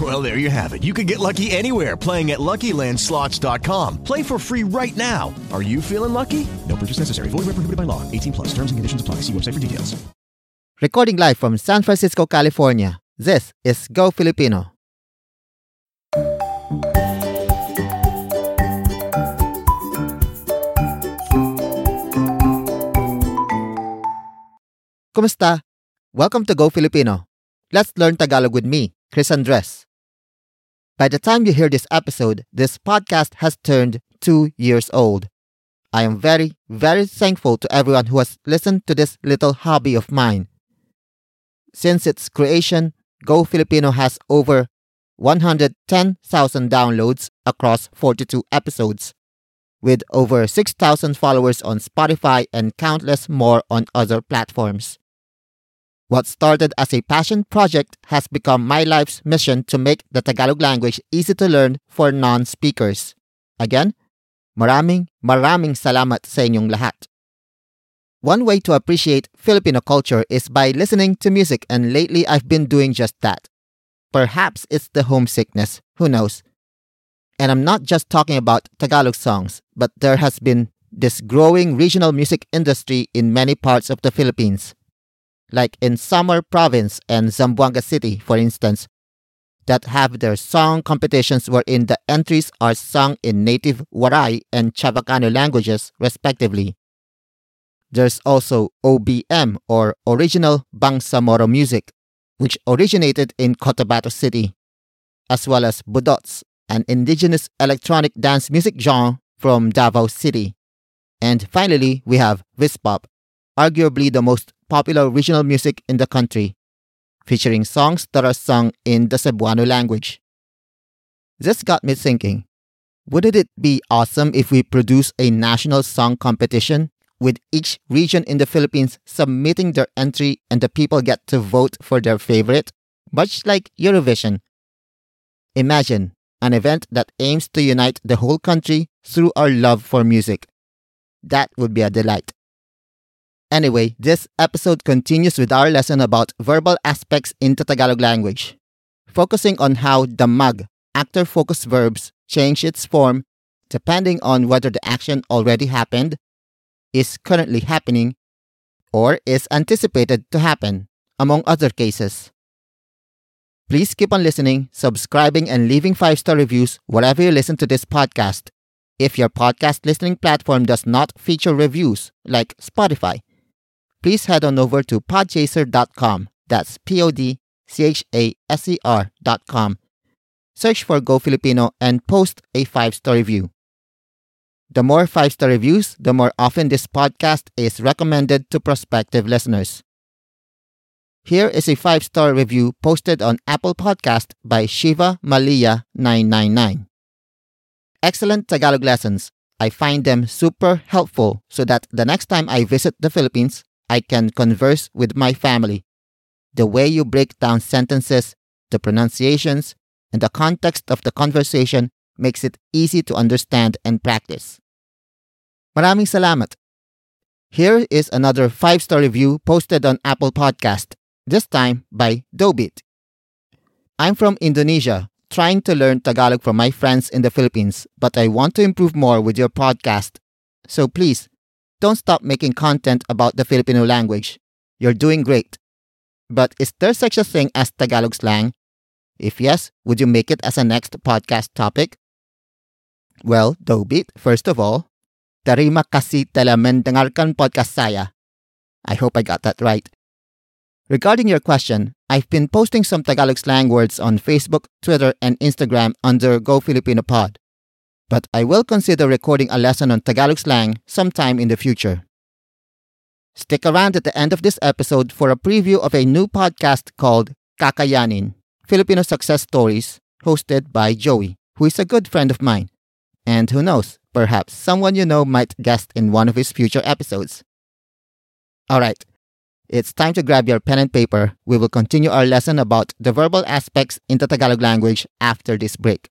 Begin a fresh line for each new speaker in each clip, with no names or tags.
Well, there you have it. You can get lucky anywhere playing at LuckyLandSlots.com. Play for free right now. Are you feeling lucky? No purchase necessary. Void where prohibited by law. 18 plus. Terms and conditions apply. See website for details.
Recording live from San Francisco, California. This is Go Filipino. Kumusta? Welcome to Go Filipino. Let's learn Tagalog with me, Chris Andres. By the time you hear this episode, this podcast has turned two years old. I am very, very thankful to everyone who has listened to this little hobby of mine. Since its creation, Go Filipino has over 110,000 downloads across 42 episodes, with over 6,000 followers on Spotify and countless more on other platforms. What started as a passion project has become my life's mission to make the Tagalog language easy to learn for non-speakers. Again, maraming maraming salamat sa inyong lahat. One way to appreciate Filipino culture is by listening to music and lately I've been doing just that. Perhaps it's the homesickness, who knows. And I'm not just talking about Tagalog songs, but there has been this growing regional music industry in many parts of the Philippines like in Samar Province and Zamboanga City, for instance, that have their song competitions wherein the entries are sung in native Waray and Chavacano languages, respectively. There's also OBM, or Original Bangsamoro Music, which originated in Cotabato City, as well as Budots, an indigenous electronic dance music genre from Davao City. And finally, we have Vispop, arguably the most popular regional music in the country, featuring songs that are sung in the Cebuano language. This got me thinking wouldn't it be awesome if we produce a national song competition with each region in the Philippines submitting their entry and the people get to vote for their favorite, much like Eurovision? Imagine an event that aims to unite the whole country through our love for music. That would be a delight. Anyway, this episode continues with our lesson about verbal aspects in Tagalog language, focusing on how the mag, actor focused verbs, change its form depending on whether the action already happened, is currently happening, or is anticipated to happen, among other cases. Please keep on listening, subscribing, and leaving five star reviews wherever you listen to this podcast. If your podcast listening platform does not feature reviews, like Spotify, please head on over to podchaser.com. That's P O D C H A S E R.com. Search for Go Filipino and post a five star review. The more five star reviews, the more often this podcast is recommended to prospective listeners. Here is a five star review posted on Apple Podcast by Shiva Malia 999. Excellent Tagalog lessons. I find them super helpful so that the next time I visit the Philippines, I can converse with my family. The way you break down sentences, the pronunciations, and the context of the conversation makes it easy to understand and practice. Maraming salamat. Here is another 5-star review posted on Apple Podcast, this time by Dobit. I'm from Indonesia, trying to learn Tagalog from my friends in the Philippines, but I want to improve more with your podcast. So please, don't stop making content about the Filipino language. You're doing great. But is there such a thing as Tagalog slang? If yes, would you make it as a next podcast topic? Well, Dobit, first of all, Terima kasih telah mendengarkan podcast saya. I hope I got that right. Regarding your question, I've been posting some Tagalog slang words on Facebook, Twitter, and Instagram under Go Filipino Pod. But I will consider recording a lesson on Tagalog slang sometime in the future. Stick around at the end of this episode for a preview of a new podcast called Kakayanin Filipino Success Stories, hosted by Joey, who is a good friend of mine. And who knows, perhaps someone you know might guest in one of his future episodes. Alright, it's time to grab your pen and paper. We will continue our lesson about the verbal aspects in the Tagalog language after this break.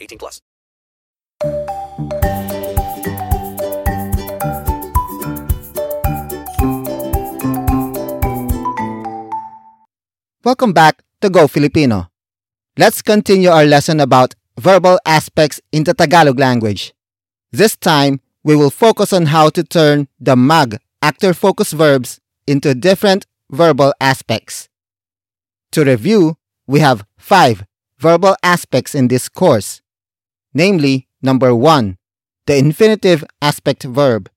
18 plus.
Welcome back to Go Filipino. Let's continue our lesson about verbal aspects in the Tagalog language. This time, we will focus on how to turn the mag actor focus verbs into different verbal aspects. To review, we have five verbal aspects in this course. Namely, number one, the infinitive aspect verb,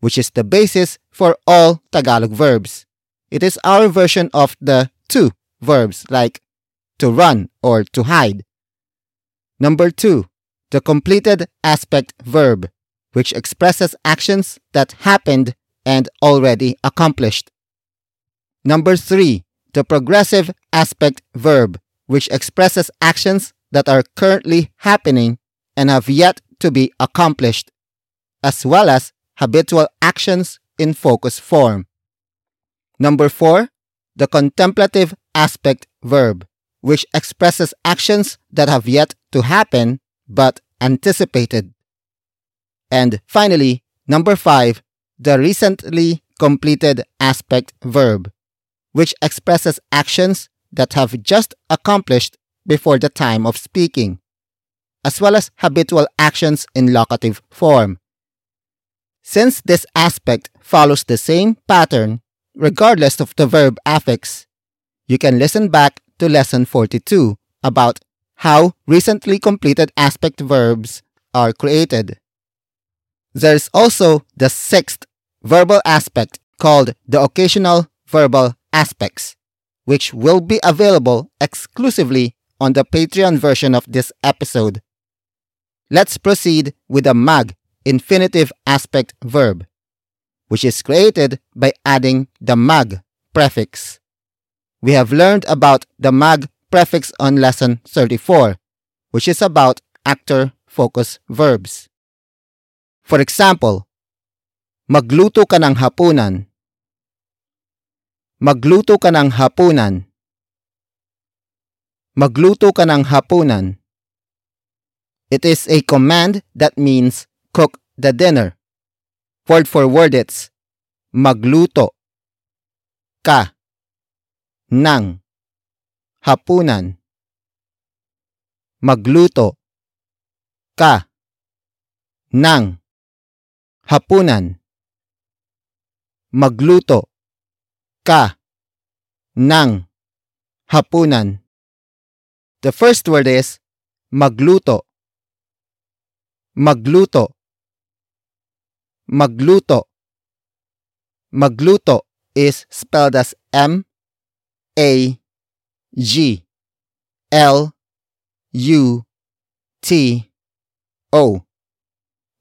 which is the basis for all Tagalog verbs. It is our version of the to verbs like to run or to hide. Number two, the completed aspect verb, which expresses actions that happened and already accomplished. Number three, the progressive aspect verb, which expresses actions that are currently happening and have yet to be accomplished, as well as habitual actions in focus form. Number four, the contemplative aspect verb, which expresses actions that have yet to happen but anticipated. And finally, number five, the recently completed aspect verb, which expresses actions that have just accomplished before the time of speaking, as well as habitual actions in locative form. Since this aspect follows the same pattern, regardless of the verb affix, you can listen back to lesson 42 about how recently completed aspect verbs are created. There's also the sixth verbal aspect called the occasional verbal aspects, which will be available exclusively on the Patreon version of this episode. Let's proceed with the mag infinitive aspect verb, which is created by adding the mag prefix. We have learned about the mag prefix on lesson 34, which is about actor focus verbs. For example, magluto ka ng hapunan. Magluto ka ng hapunan. Magluto ka ng hapunan. It is a command that means cook the dinner. Word for word it's magluto ka ng hapunan. Magluto ka ng hapunan. Magluto ka ng hapunan. The first word is magluto. Magluto. Magluto. Magluto is spelled as M A G L U T O.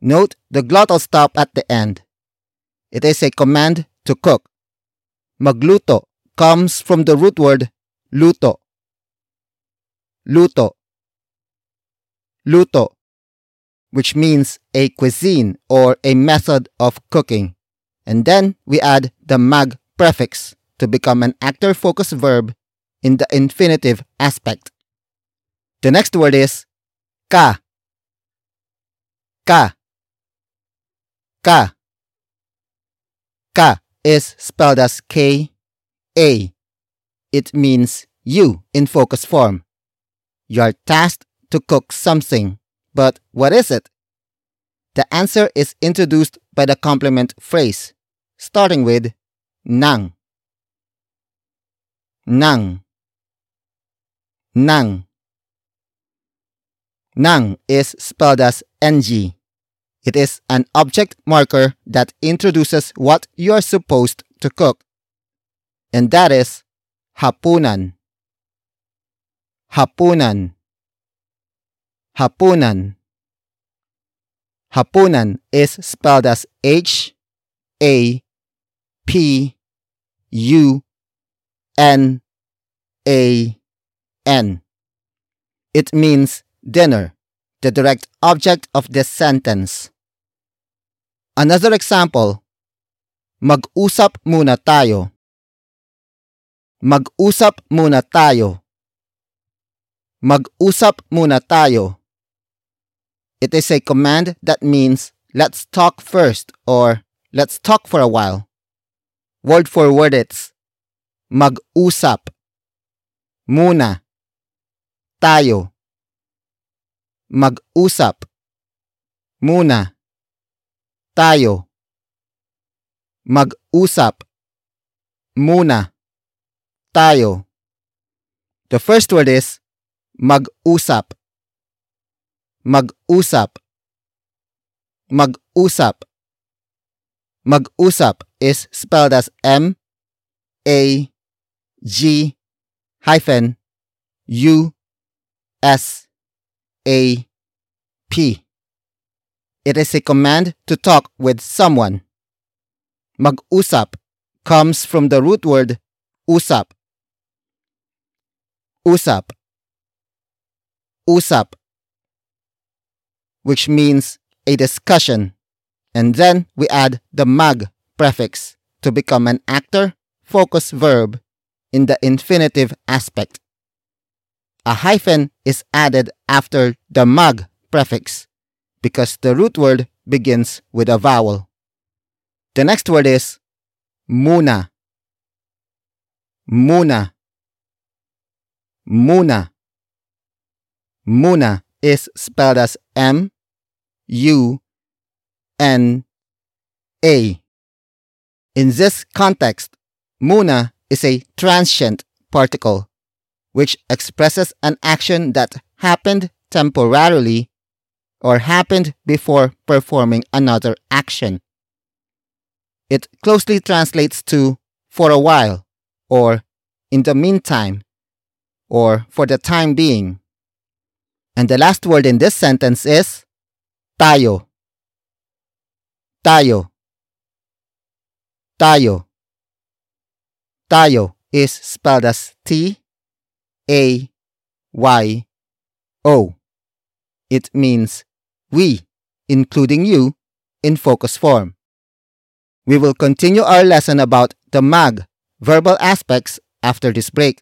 Note the glottal stop at the end. It is a command to cook. Magluto comes from the root word luto. Luto. Luto, which means a cuisine or a method of cooking. And then we add the mag prefix to become an actor focused verb in the infinitive aspect. The next word is ka. Ka. Ka. Ka is spelled as K A. It means you in focus form. You are tasked to cook something, but what is it? The answer is introduced by the complement phrase, starting with nang. Nang. Nang. Nang is spelled as ng. It is an object marker that introduces what you are supposed to cook. And that is hapunan. Hapunan. Hapunan. Hapunan is spelled as H A P U N A N. It means dinner, the direct object of this sentence. Another example, mag-usap muna tayo. Mag-usap muna tayo. Mag-usap muna tayo. It is a command that means let's talk first or let's talk for a while. Word for word it's mag-usap muna tayo. Mag-usap muna tayo. Mag-usap muna tayo. The first word is mag-usap. Mag-usap. Mag-usap. Mag-usap is spelled as M A G hyphen U S A P. It is a command to talk with someone. Mag-usap comes from the root word usap. Usap. Usap. Which means a discussion. And then we add the mag prefix to become an actor focus verb in the infinitive aspect. A hyphen is added after the mag prefix because the root word begins with a vowel. The next word is muna. Muna. Muna. Muna is spelled as M U N A. In this context, muna is a transient particle which expresses an action that happened temporarily or happened before performing another action. It closely translates to for a while or in the meantime or for the time being. And the last word in this sentence is tayo. Tayo. Tayo. Tayo is spelled as T A Y O. It means we, including you, in focus form. We will continue our lesson about the mag, verbal aspects, after this break.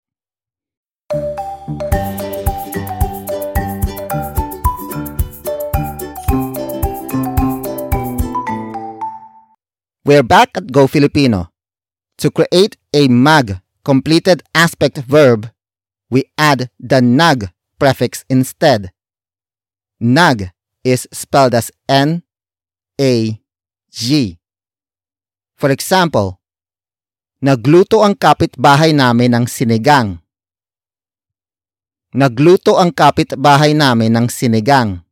We're back at Go Filipino. To create a mag completed aspect verb, we add the nag prefix instead. Nag is spelled as N A G. For example, nagluto ang kapitbahay namin ng sinigang. Nagluto ang kapitbahay namin ng sinigang.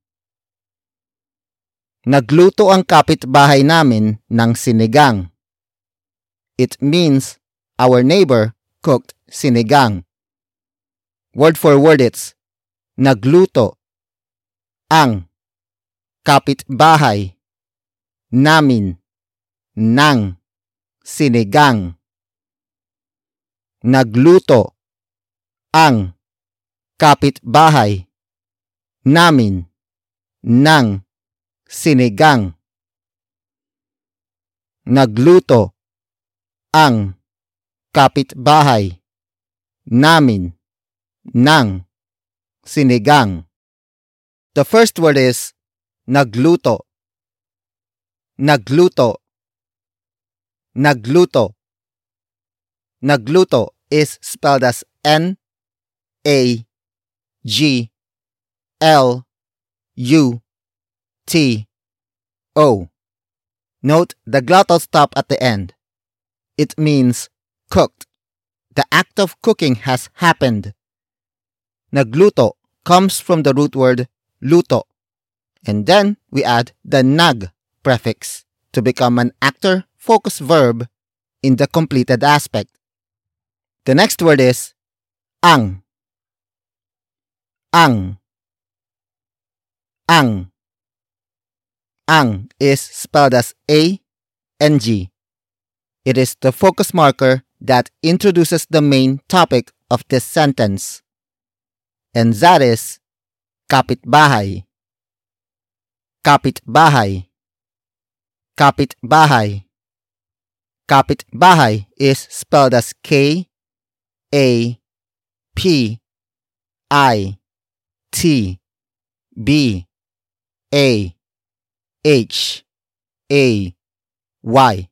Nagluto ang kapitbahay namin ng sinigang. It means our neighbor cooked sinigang. Word for word it's nagluto ang kapitbahay namin ng sinigang. Nagluto ang kapitbahay namin ng sinigang. Nagluto ang kapitbahay namin ng sinigang. The first word is nagluto. Nagluto. Nagluto. Nagluto is spelled as N A G L U T O. Note the glottal stop at the end. It means cooked. The act of cooking has happened. Nagluto comes from the root word luto, and then we add the nag prefix to become an actor focus verb in the completed aspect. The next word is ang. Ang. Ang. Ang is spelled as a, A N G. It is the focus marker that introduces the main topic of this sentence. And that is kapitbahay. Kapitbahay. Kapitbahay. Kapitbahay is spelled as K A P I T B A H A Y.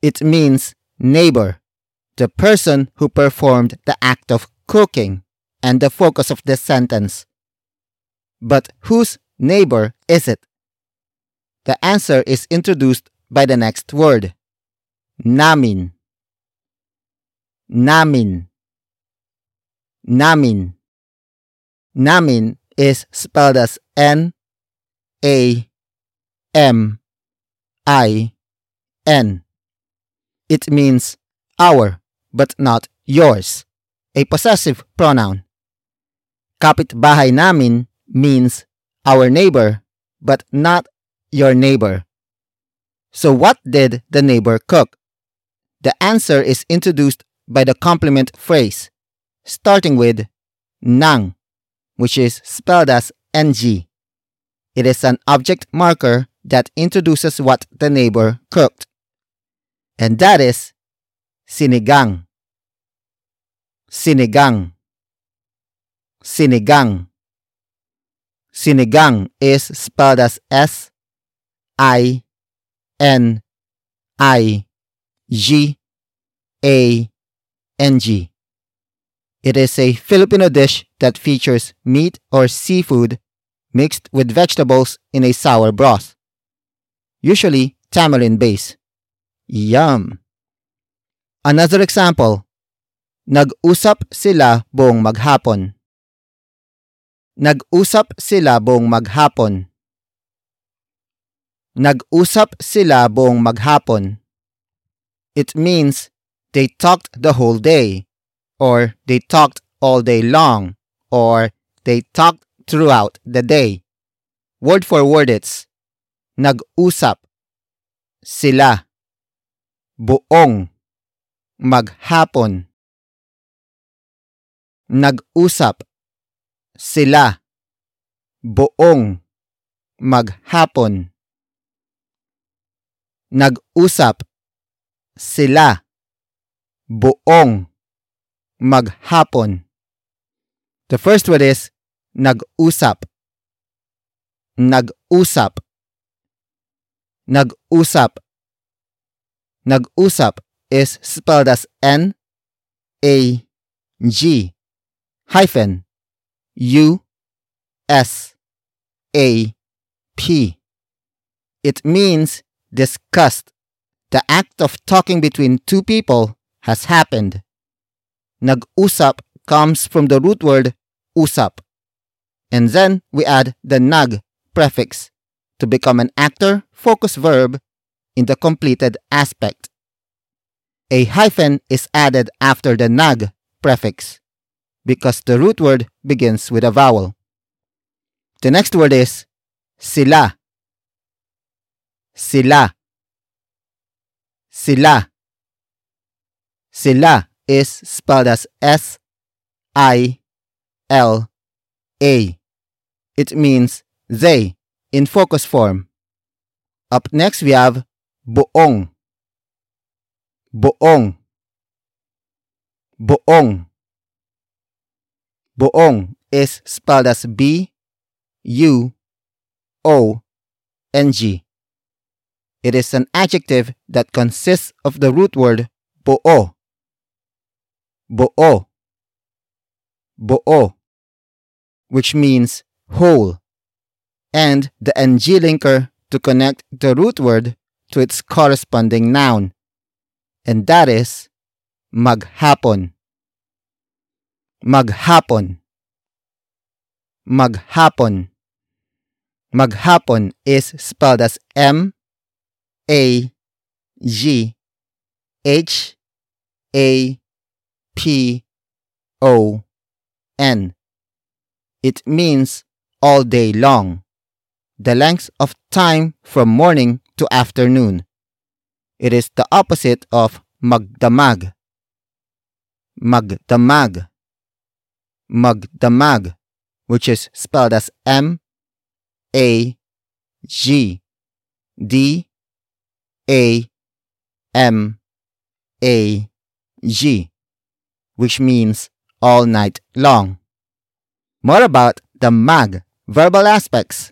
It means neighbor, the person who performed the act of cooking, and the focus of the sentence. But whose neighbor is it? The answer is introduced by the next word namin. Namin. Namin. Namin is spelled as N A M I N. It means our, but not yours, a possessive pronoun. Kapitbahay namin means our neighbor, but not your neighbor. So, what did the neighbor cook? The answer is introduced by the complement phrase, starting with nang, which is spelled as ng. It is an object marker that introduces what the neighbor cooked. And that is sinigang. Sinigang. Sinigang. Sinigang is spelled as S I N I G A N G. It is a Filipino dish that features meat or seafood mixed with vegetables in a sour broth, usually tamarind base. Yum! Another example, nag-usap sila buong maghapon. Nag-usap sila buong maghapon. Nag-usap sila buong maghapon. It means they talked the whole day, or they talked all day long, or they talked throughout the day. Word for word it's nag-usap sila buong maghapon. Nag-usap. Sila. Buong. Maghapon. Nag-usap. Sila. Buong. Maghapon. The first word is nag-usap. Nag-usap. Nag-usap. Nag-usap is spelled as N A G hyphen U S A P. It means discussed. The act of talking between two people has happened. Nag-usap comes from the root word usap. And then we add the nag prefix to become an actor focus verb in the completed aspect. A hyphen is added after the nag prefix because the root word begins with a vowel. The next word is sila. Sila. Sila. Sila is spelled as S I L A. It means they in focus form. Up next, we have buong. Buong. Buong. Buong is spelled as B U O N G. It is an adjective that consists of the root word buo. Buo. Buo. Which means whole. And the ng linker to connect the root word to its corresponding noun. And that is maghapon. Maghapon. Maghapon. Maghapon is spelled as M A G H A P O N. It means all day long, the length of time from morning to afternoon. It is the opposite of magdamag. Magdamag. Magdamag, which is spelled as M A G D A M A G, which means all night long. More about the mag verbal aspects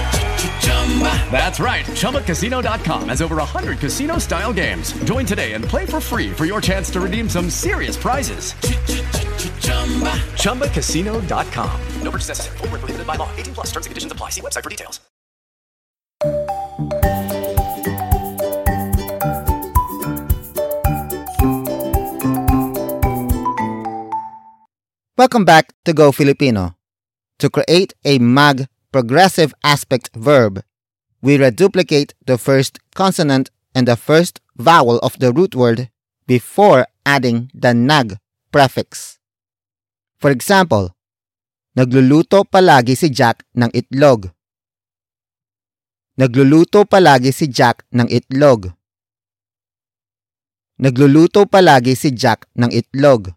That's right. ChumbaCasino.com has over 100 casino style games. Join today and play for free for your chance to redeem some serious prizes. ChumbaCasino.com.
No purchase necessary. Full prohibited by law. 18 plus terms and conditions apply. See website for details.
Welcome back to Go Filipino. To create a mag progressive aspect verb, we reduplicate the first consonant and the first vowel of the root word before adding the nag prefix. For example, nagluluto palagi si Jack ng itlog. Nagluluto palagi si Jack ng itlog. Nagluluto palagi si Jack ng itlog.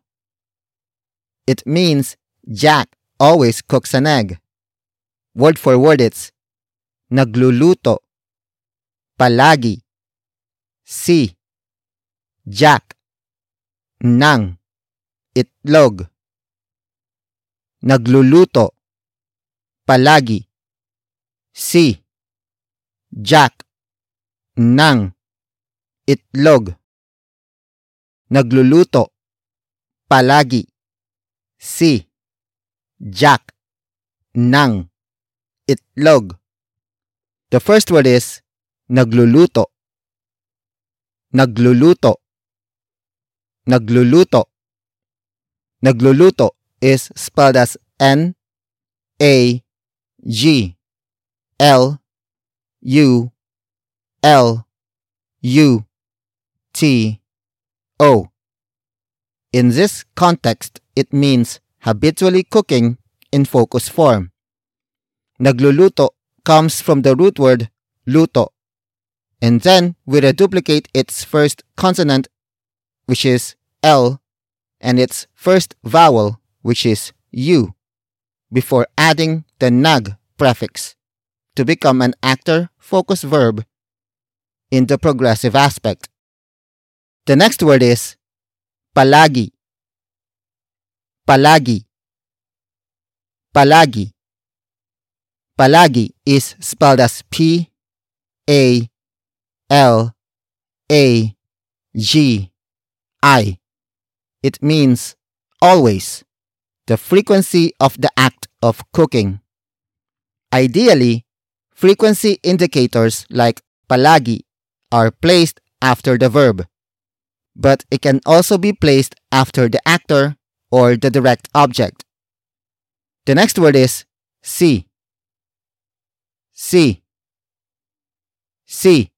It means Jack always cooks an egg. Word for word it's nagluluto. Palagi. Si. Jack. Ng itlog. Nagluluto. Palagi. Si. Jack. Ng itlog. Nagluluto. Palagi. Si. Jack. Ng itlog. The first word is nagluluto. Nagluluto. Nagluluto. Nagluluto is spelled as N A G L U L U T O. In this context, it means habitually cooking in focus form. Nagluluto comes from the root word luto, and then we reduplicate its first consonant, which is L, and its first vowel, which is U, before adding the nag prefix to become an actor focus verb in the progressive aspect. The next word is palagi. Palagi. Palagi. Palagi is spelled as P A L A G I. It means always, the frequency of the act of cooking. Ideally, frequency indicators like palagi are placed after the verb, but it can also be placed after the actor or the direct object. The next word is si. Si. C.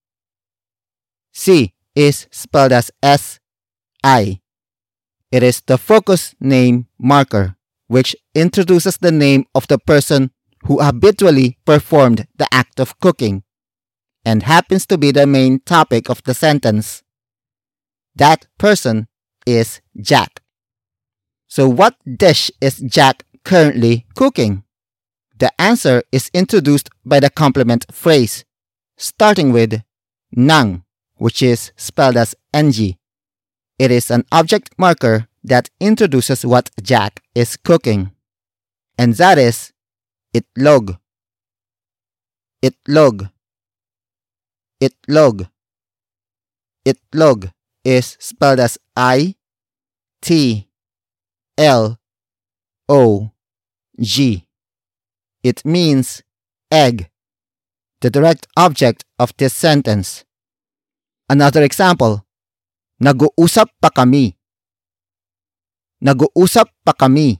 Si is spelled as S I. It is the focus name marker, which introduces the name of the person who habitually performed the act of cooking and happens to be the main topic of the sentence. That person is Jack. So, what dish is Jack currently cooking? The answer is introduced by the complement phrase, starting with nang, which is spelled as ng. It is an object marker that introduces what Jack is cooking. And that is itlog. Itlog. Itlog. Itlog is spelled as I T L O G. It means egg, the direct object of this sentence. Another example, Nag-uusap pa kami. Nag-uusap pa kami.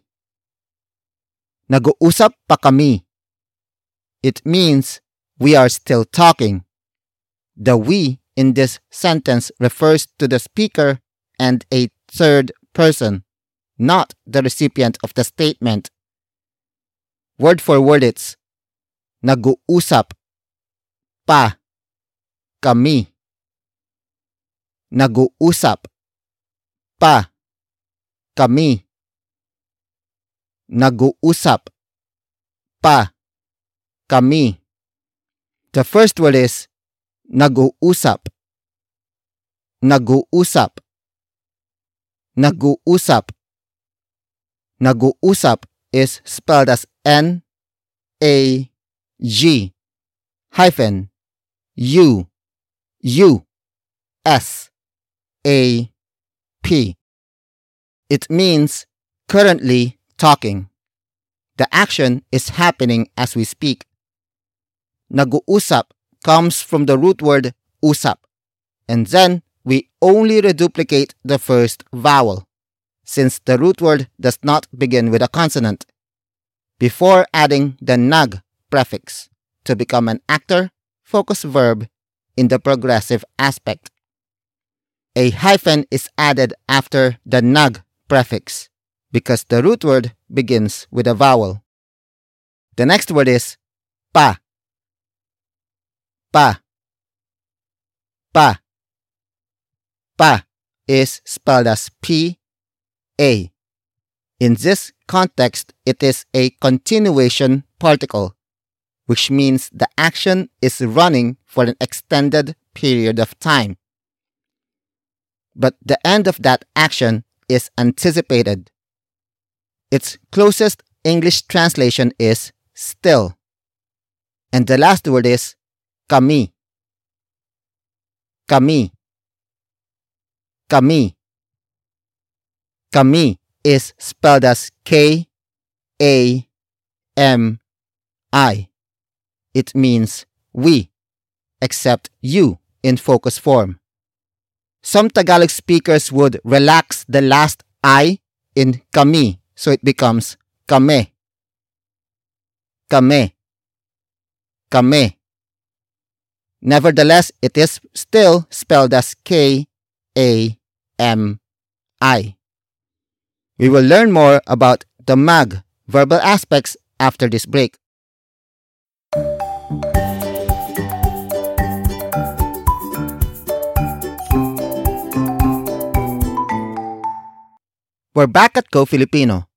Nag-uusap pa kami. It means we are still talking. The we in this sentence refers to the speaker and a third person, not the recipient of the statement. Word for word it's Nag-uusap pa kami. Nag-uusap pa kami. Nag-uusap pa kami. The first word is nag-uusap. Nag-uusap. Nag-uusap. Nag-uusap is spelled as N A G hyphen U U S A P. It means currently talking. The action is happening as we speak. Nag-uusap comes from the root word usap, and then we only reduplicate the first vowel, since the root word does not begin with a consonant, before adding the nag prefix to become an actor focus verb in the progressive aspect. A hyphen is added after the nag prefix because the root word begins with a vowel. The next word is pa. Pa. Pa. Pa is spelled as P A. In this context, it is a continuation particle, which means the action is running for an extended period of time. But the end of that action is anticipated. Its closest English translation is still. And the last word is kami. Kami. Kami. Kami is spelled as K A M I. It means we, except you in focus form. Some Tagalog speakers would relax the last I in kami, so it becomes kame. Kame. Kame. Nevertheless, it is still spelled as K A M I. We will learn more about the mag verbal aspects after this break. We're back at Go Filipino.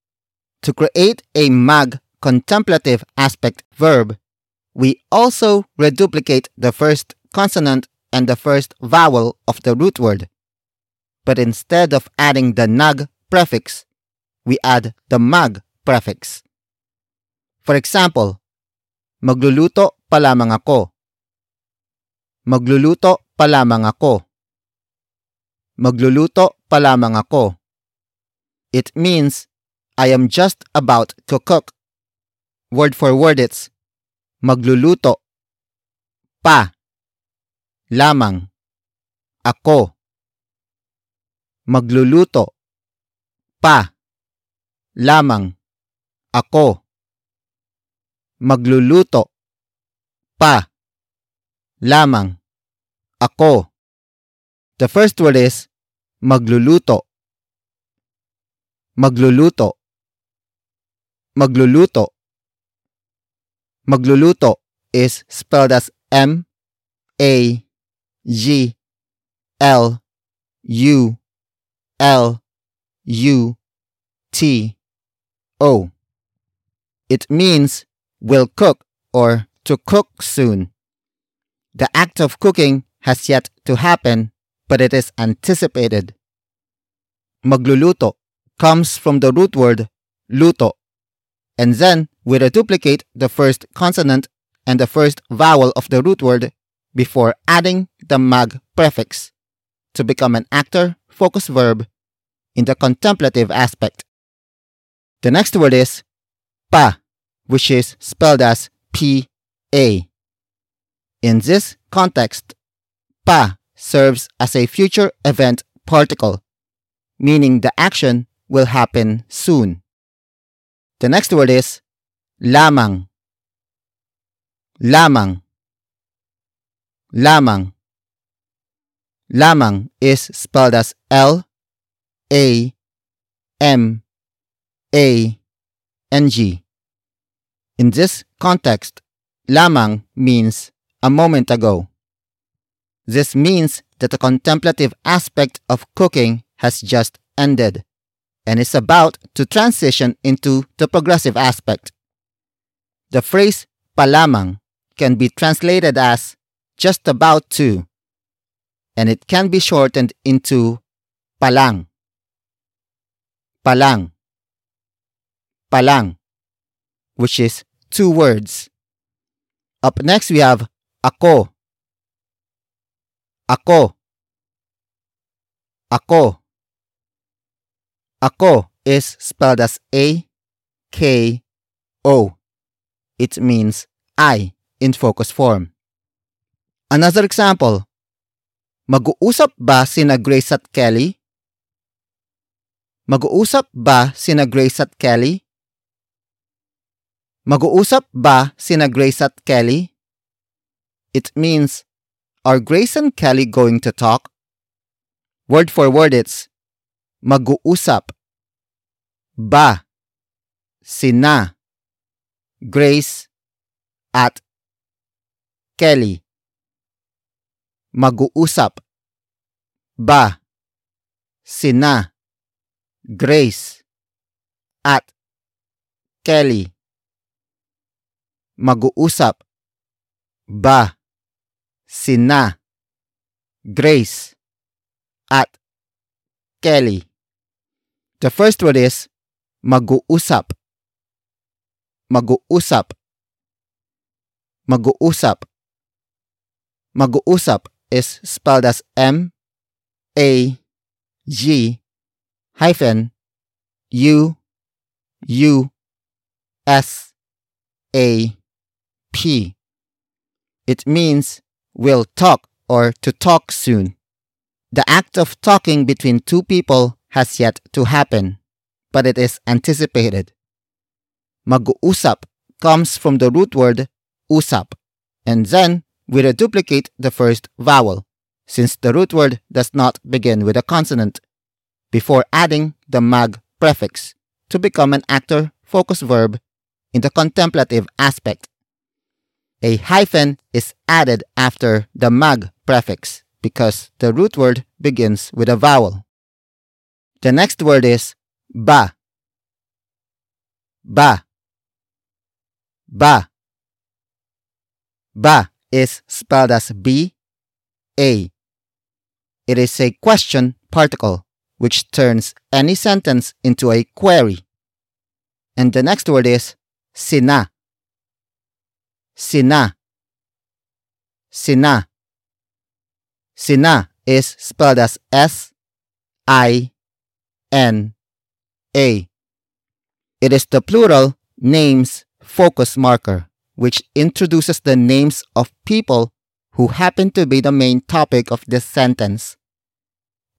To create a mag contemplative aspect verb, we also reduplicate the first consonant and the first vowel of the root word. But instead of adding the nag prefix, we add the mag prefix. For example, magluluto pa lamang ako. Magluluto pa lamang ako. Magluluto pa lamang ako. It means I am just about to cook. Word for word it's magluluto pa lamang ako magluluto pa lamang ako. Magluluto pa lamang ako. The first word is magluluto. Magluluto. Magluluto. Magluluto is spelled as M A G L U L U T O. It means will cook or to cook soon. The act of cooking has yet to happen, but it is anticipated. Magluluto comes from the root word luto, and then we reduplicate the first consonant and the first vowel of the root word before adding the mag prefix to become an actor focus verb in the contemplative aspect. The next word is pa, which is spelled as P A. In this context, pa serves as a future event particle, meaning the action will happen soon. The next word is lamang. Lamang. Lamang. Lamang is spelled as L A M A N G. In this context, lamang means a moment ago. This means that the contemplative aspect of cooking has just ended and is about to transition into the progressive aspect. The phrase palamang can be translated as just about to, and it can be shortened into palang. Palang. Palang, which is two words. Up next, we have ako. Ako. Ako. Ako is spelled as A K O. It means I in focus form. Another example. Mag-uusap ba sina Grace at Kelly? Mag-uusap ba sina Grace at Kelly? Mag-uusap ba sina Grace at Kelly? It means, are Grace and Kelly going to talk? Word for word it's, mag-uusap ba sina Grace at Kelly. Mag-uusap ba sina Grace at Kelly. Mag-uusap ba sina Grace at Kelly. The first word is mag-uusap. Mag-uusap. Mag-uusap. Mag-uusap is spelled as M A G hyphen U U S A P. It means will talk or to talk soon. The act of talking between two people has yet to happen, but it is anticipated. Mag-uusap comes from the root word usap, and then we reduplicate the first vowel, since the root word does not begin with a consonant, before adding the mag prefix to become an actor focus verb in the contemplative aspect. A hyphen is added after the mag prefix because the root word begins with a vowel. The next word is ba. Ba. Ba. Ba is spelled as B A. It is a question particle which turns any sentence into a query. And the next word is sina. Sina. Sina. Sina is spelled as S I N A. It is the plural names focus marker, which introduces the names of people who happen to be the main topic of this sentence.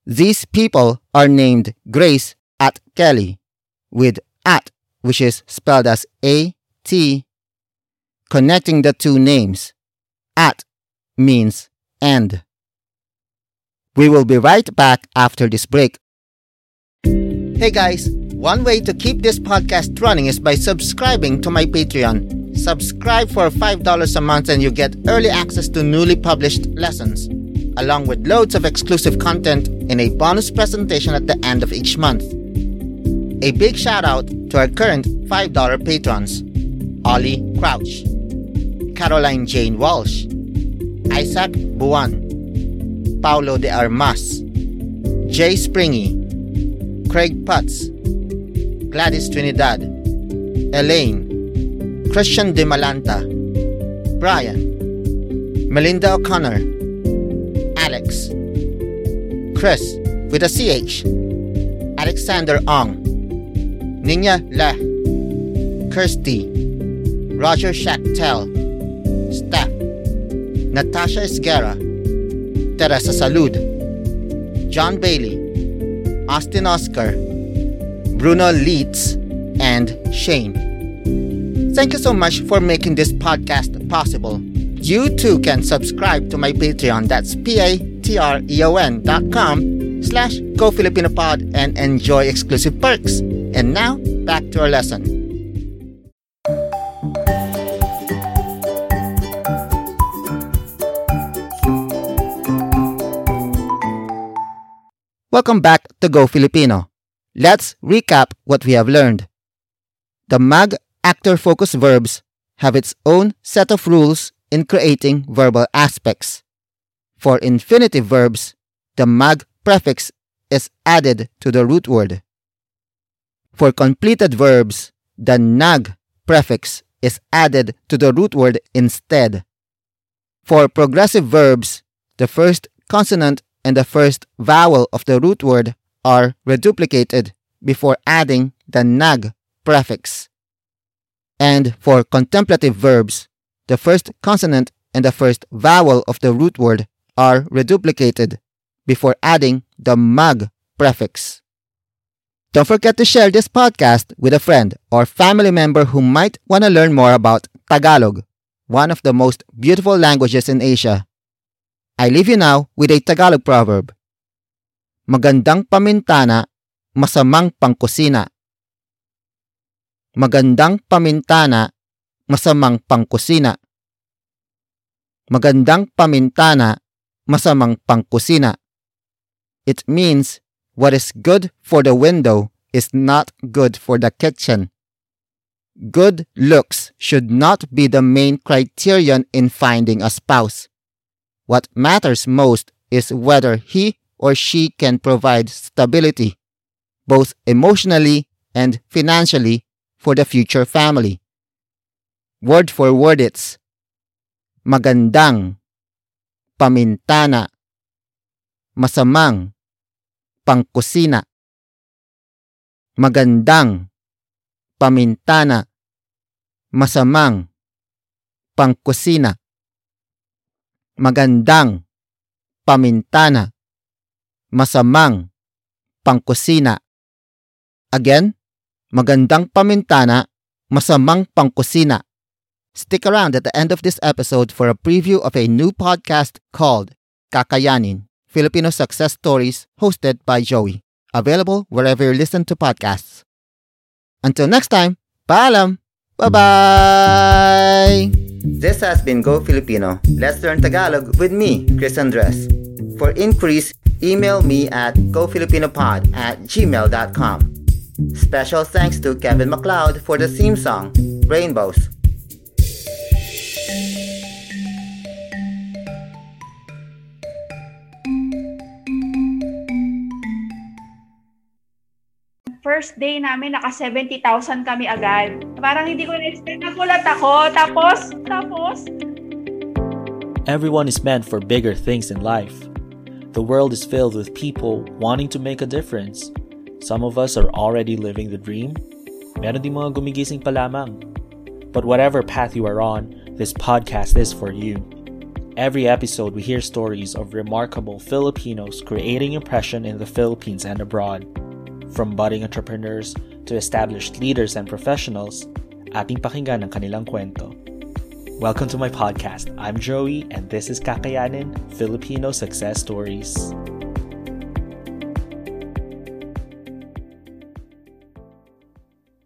These people are named Grace at Kelly, with at, which is spelled as A T. Connecting the two names, at means and. We will be right back after this break. Hey guys, one way to keep this podcast running is by subscribing to my Patreon. Subscribe for $5 a month and you get early access to newly published lessons, along with loads of exclusive content in a bonus presentation at the end of each month. A big shout out to our current $5 patrons Ollie Crouch, Caroline Jane Walsh, Isaac Buwan, Paulo de Armas, Jay Springy, Craig Putz, Gladys Trinidad, Elaine, Christian De Malanta, Brian, Melinda O'Connor, Alex, Chris with a CH, Alexander Ong, Ninya La, Kirsty, Roger Schachtel, Steph, Natasha Esguerra, Teresa Salud, John Bailey, Austin Oscar, Bruno Leeds, and Shane. Thank you so much for making this podcast possible. You too can subscribe to my Patreon. That's p-a-t-r-e-o-n dot com slash Go Filipino Pod and enjoy exclusive perks. And now, back to our lesson. Welcome back to Go Filipino. Let's recap what we have learned. The MAG actor focus verbs have its own set of rules in creating verbal aspects. For infinitive verbs, the MAG prefix is added to the root word. For completed verbs, the NAG prefix is added to the root word instead. For progressive verbs, the first consonant and the first vowel of the root word are reduplicated before adding the nag prefix. And for contemplative verbs, the first consonant and the first vowel of the root word are reduplicated before adding the mag prefix. Don't forget to share this podcast with a friend or family member who might want to learn more about Tagalog, one of the most beautiful languages in Asia. I leave you now with a Tagalog proverb. Magandang pamintana, masamang pangkusina. Magandang pamintana, masamang pangkusina. Magandang pamintana, masamang pangkusina. It means what is good for the window is not good for the kitchen. Good looks should not be the main criterion in finding a spouse. What matters most is whether he or she can provide stability, both emotionally and financially, for the future family. Word for word it's magandang, pamintana, masamang, pangkusina. Magandang, pamintana, masamang, pangkusina. Magandang, pamintana, masamang, pangkusina. Again, magandang pamintana, masamang pangkusina. Stick around at the end of this episode for a preview of a new podcast called Kakayanin Filipino Success Stories, hosted by Joey. Available wherever you listen to podcasts. Until next time, paalam! Bye-bye! This has been Go Filipino. Let's learn Tagalog with me, Chris Andres. For inquiries, email me at gofilipinopod at gmail.com. Special thanks to Kevin MacLeod for the theme song, Rainbows.
First day namin, naka 70,000 kami agad. Parang hindi ko na-expect. Nagulat ako. Tapos, tapos.
Everyone is meant for bigger things in life. The world is filled with people wanting to make a difference. Some of us are already living the dream. Meron din mga gumigising pa lamang. But whatever path you are on, this podcast is for you. Every episode, we hear stories of remarkable Filipinos creating impression in the Philippines and abroad. From budding entrepreneurs to established leaders and professionals, ating pakinggan ang kanilang kwento. Welcome to my podcast. I'm Joey, and this is Kakayanin Filipino Success Stories.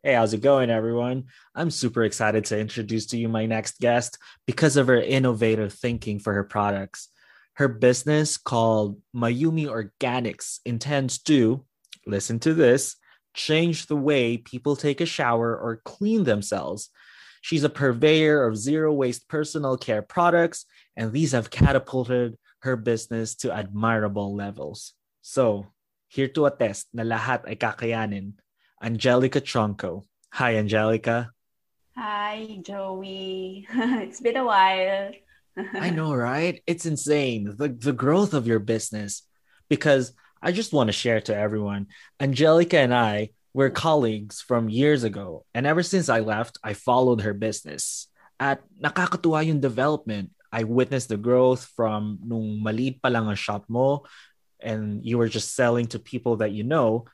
Hey, how's it going, everyone? I'm super excited to introduce to you my next guest because of her innovative thinking for her products. Her business, called Mayumi Organics, intends to listen to this, change the way people take a shower or clean themselves. She's a purveyor of zero waste personal care products, and these have catapulted her business to admirable levels. So, here to attest na lahat ay kakayanin, Angelica Tronco. Hi, Angelica.
Hi, Joey. it's been a while.
I know, right? It's insane. The, the growth of your business. Because I just want to share to everyone. Angelica and I were colleagues from years ago, and ever since I left, I followed her business. At nakakatuwa yung development. I witnessed the growth from nung maliit pa lang ang shop mo, and you were just selling to people that you know.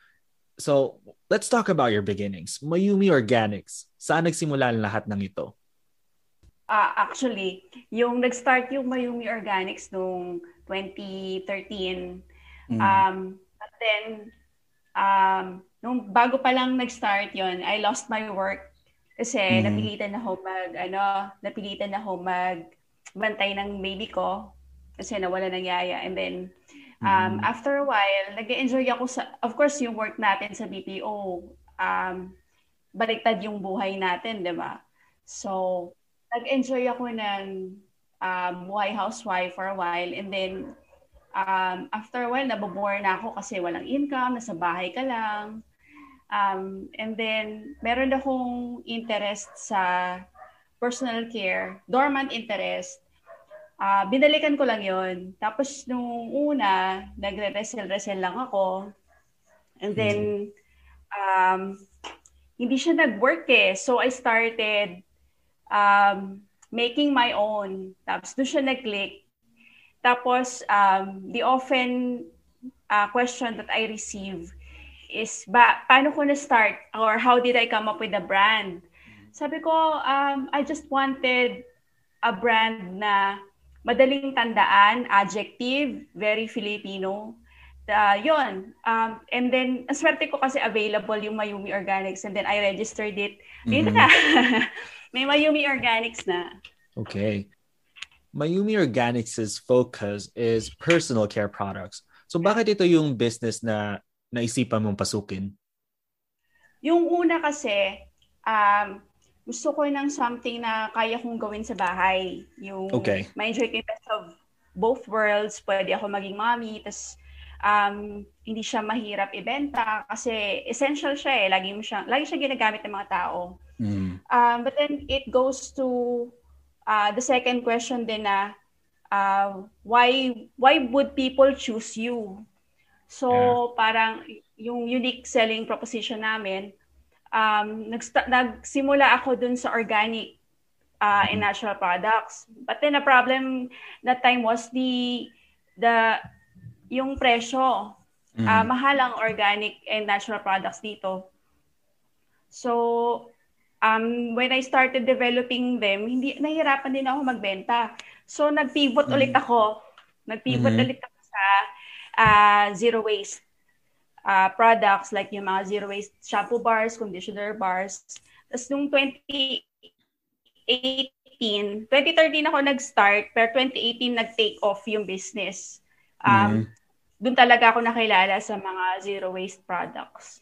So, let's talk about your beginnings. Mayumi Organics. Saan nagsimula ang lahat ng ito?
Uh, actually, yung nag-start yung Mayumi Organics nung 2013 Mm. Um, but then, um, nung bago pa lang nag-start yon I lost my work kasi mm. napilitan na ako mag, ano, napilitan na ako mag bantay ng baby ko kasi nawala ng yaya. And then, um, mm. after a while, nag-enjoy ako sa, of course, yung work natin sa BPO, um, baliktad yung buhay natin, di ba? So, nag-enjoy ako ng um, buhay housewife for a while. And then, um, after a while, nabobore na ako kasi walang income, nasa bahay ka lang. Um, and then, meron akong interest sa personal care, dormant interest. Uh, binalikan ko lang yon Tapos, nung una, nagre-resell-resell lang ako. And then, um, hindi siya nag-work eh. So, I started um, making my own. Tapos, doon siya nag-click. Tapos, um, the often uh, question that I receive is, ba, paano ko na-start? Or how did I come up with the brand? Sabi ko, um, I just wanted a brand na madaling tandaan, adjective, very Filipino. Uh, yun. Um, and then, ang swerte ko kasi available yung Mayumi Organics and then I registered it. Mm-hmm. Yun na. May Mayumi Organics na.
Okay. Mayumi Organics' focus is personal care products. So bakit ito yung business na naisipan mong pasukin?
Yung una kasi, um, gusto ko ng something na kaya kong gawin sa bahay. Yung okay. ma-enjoy ko yung best of both worlds. Pwede ako maging mommy, tas um, hindi siya mahirap ibenta kasi essential siya eh. Lagi, mo siya, lagi siya ginagamit ng mga tao. Mm. Um, but then it goes to uh, the second question din na uh, why why would people choose you? So yeah. parang yung unique selling proposition namin um nagsta- nagsimula ako dun sa organic uh, and mm-hmm. natural products. But then the problem that time was the the yung presyo. Mm. Uh, mahal ang organic and natural products dito. So um, when I started developing them, hindi nahirapan din ako magbenta. So nag-pivot mm-hmm. ulit ako. Nag-pivot mm-hmm. ulit ako sa uh, zero waste. uh, products like yung mga zero waste shampoo bars, conditioner bars. Tapos nung 2018, 2013 ako nag-start, pero 2018 nag-take off yung business. Um, mm. Doon talaga ako nakilala sa mga zero waste products.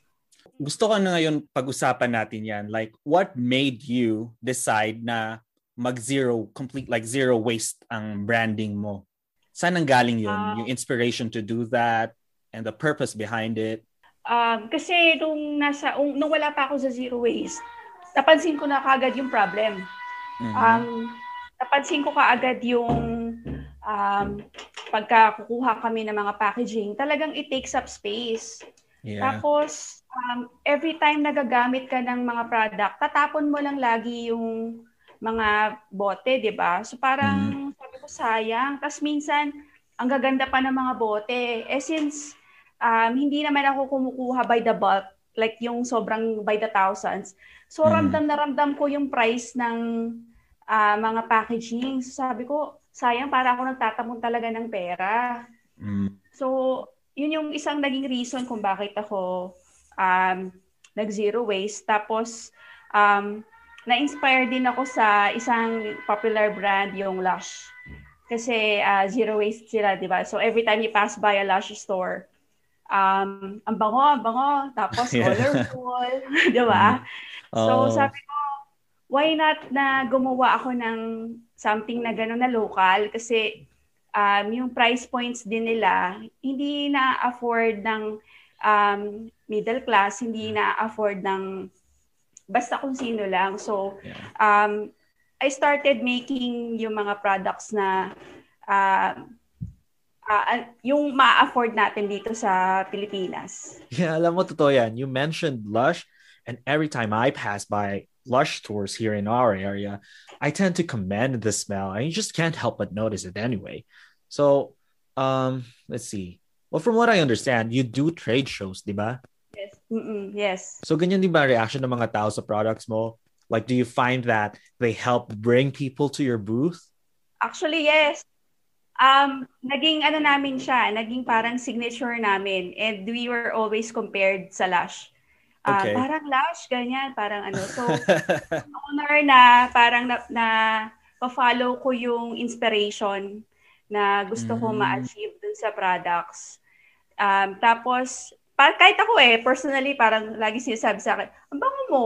Gusto ko na ngayon pag-usapan natin yan. Like, what made you decide na mag-zero, complete like zero waste ang branding mo? Saan ang galing yun? Uh, yung inspiration to do that and the purpose behind it?
Um, kasi nung, nasa, um, nung wala pa ako sa zero waste, napansin ko na kagad yung problem. Mm-hmm. Um, napansin ko kaagad yung um, pagka kukuha kami ng mga packaging, talagang it takes up space. Yeah. Tapos, um, every time nagagamit ka ng mga product, tatapon mo lang lagi yung mga bote, di ba? So parang mm. sabi ko sayang. Tapos minsan, ang gaganda pa ng mga bote. Eh since um, hindi naman ako kumukuha by the bulk, like yung sobrang by the thousands. So mm. ramdam na ramdam ko yung price ng uh, mga packaging. So sabi ko, sayang para ako nagtatamon talaga ng pera. Mm. So yun yung isang naging reason kung bakit ako um, nag-zero waste. Tapos, um, na-inspire din ako sa isang popular brand, yung Lush. Kasi uh, zero waste sila, di ba? So every time you pass by a Lush store, um, ang bango, ang bango, tapos yeah. colorful, di ba? Mm. Oh. So sabi ko, why not na gumawa ako ng something na gano'n na local? Kasi um, yung price points din nila, hindi na-afford ng um, middle class, hindi na-afford ng basta kung sino lang. So, um, I started making yung mga products na uh, uh, yung ma-afford natin dito sa Pilipinas.
Yeah, alam mo, totoo yan. You mentioned Lush, and every time I pass by Lush stores here in our area, I tend to commend the smell, and you just can't help but notice it anyway. So, um, let's see. Well, from what I understand, you do trade shows, di ba?
Yes. Mm-mm, yes.
So ganyan din ba reaction ng mga tao sa products mo? Like, do you find that they help bring people to your booth?
Actually, yes. Um, naging ano namin siya, naging parang signature namin. And we were always compared sa Lush. Uh, okay. Parang Lush, ganyan, parang ano. So, honor na parang na, na pa-follow ko yung inspiration na gusto mm. ko ma-achieve dun sa products. Um, tapos, pa, kahit ako eh, personally, parang lagi sinasabi sa akin, ang bango mo.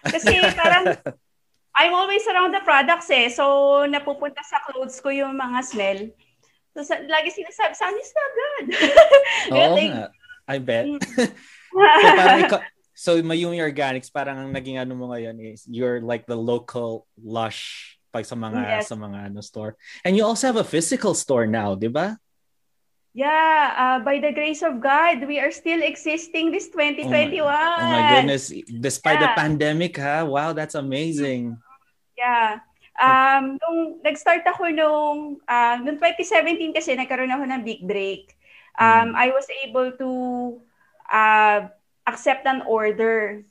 Kasi parang, I'm always around the products eh. So, napupunta sa clothes ko yung mga smell. So, sa, lagi sinasabi, sa akin, smell good.
Oo like, nga. I bet. Mm. so, parang ikaw, so, Mayumi Organics, parang ang naging ano mo ngayon is you're like the local lush pag sa mga yes. sa mga ano store. And you also have a physical store now, 'di ba?
Yeah, uh, by the grace of God, we are still existing this 2021. Oh my,
oh my goodness, despite yeah. the pandemic, ha? Wow, that's amazing.
Yeah. Um, nung nag-start ako nung, uh, nung 2017 kasi nagkaroon ako ng big break. Um, mm. I was able to uh, accept an order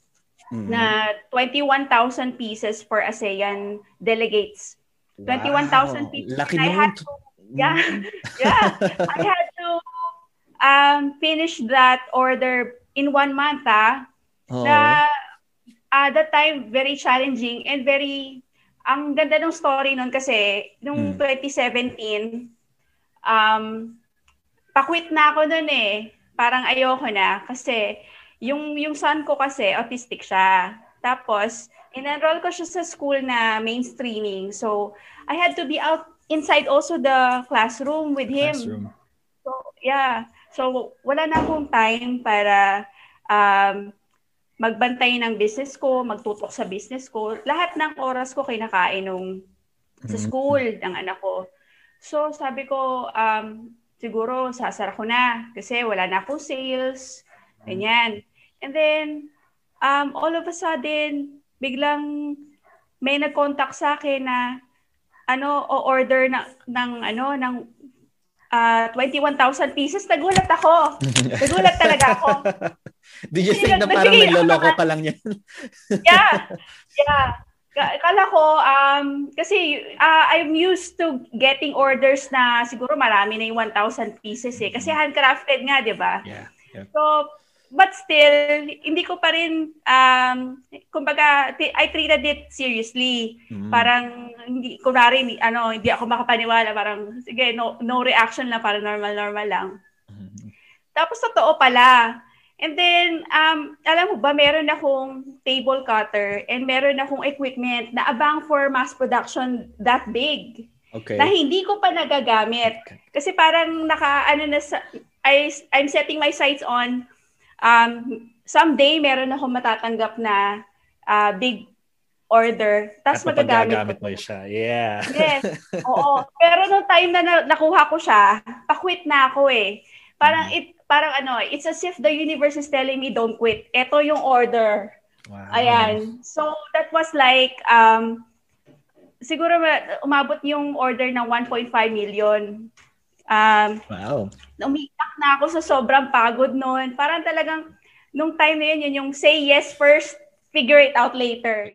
mm. na 21,000 pieces for ASEAN delegates. Wow. 21,000 pieces.
Laki nun. To,
yeah, yeah. I had to um, finish that order in one month. Ah. Oh. Na uh, that time very challenging and very ang ganda ng story noon kasi nung hmm. 2017 um pakwit na ako noon eh. Parang ayoko na kasi yung yung son ko kasi autistic siya. Tapos in-enroll ko siya sa school na mainstreaming. So I had to be out inside also the classroom with him. Classroom. Yeah. So, wala na akong time para um, magbantay ng business ko, magtutok sa business ko. Lahat ng oras ko kinakain nung sa mm-hmm. school ng anak ko. So, sabi ko, um, siguro sasara ko na kasi wala na akong sales. Ganyan. And then, um, all of a sudden, biglang may nag-contact sa akin na ano o order na, ng ano ng uh, ah, 21,000 pieces, nagulat ako. Nagulat talaga ako.
Did you think na parang nagloloko ka lang yan?
yeah. Yeah. Kala ko, um, kasi uh, I'm used to getting orders na siguro marami na yung 1,000 pieces eh. Kasi handcrafted nga, di ba?
Yeah, yeah.
So, but still, hindi ko pa rin, um, kumbaga, I treated it seriously. Mm. Parang, hindi, kunwari, ano, hindi ako makapaniwala. Parang, sige, no, no reaction lang, para normal-normal lang. Mm. Tapos, totoo pala. And then, um, alam mo ba, meron akong table cutter and meron akong equipment na abang for mass production that big.
Okay.
Na hindi ko pa nagagamit. Kasi parang naka, ano na sa, I, I'm setting my sights on um, someday meron ako matatanggap na uh, big order. Tapos magagamit,
magagamit mo siya. Yeah.
Yes. Oo. Pero nung time na, na nakuha ko siya, pa-quit na ako eh. Parang mm. it parang ano, it's as if the universe is telling me don't quit. Ito yung order. Wow. Ayan. So that was like um siguro umabot yung order ng 1.5 million. Um,
wow.
Umiyak na ako sa sobrang pagod noon. Parang talagang, nung time na yun, yun yung say yes first, figure it out later.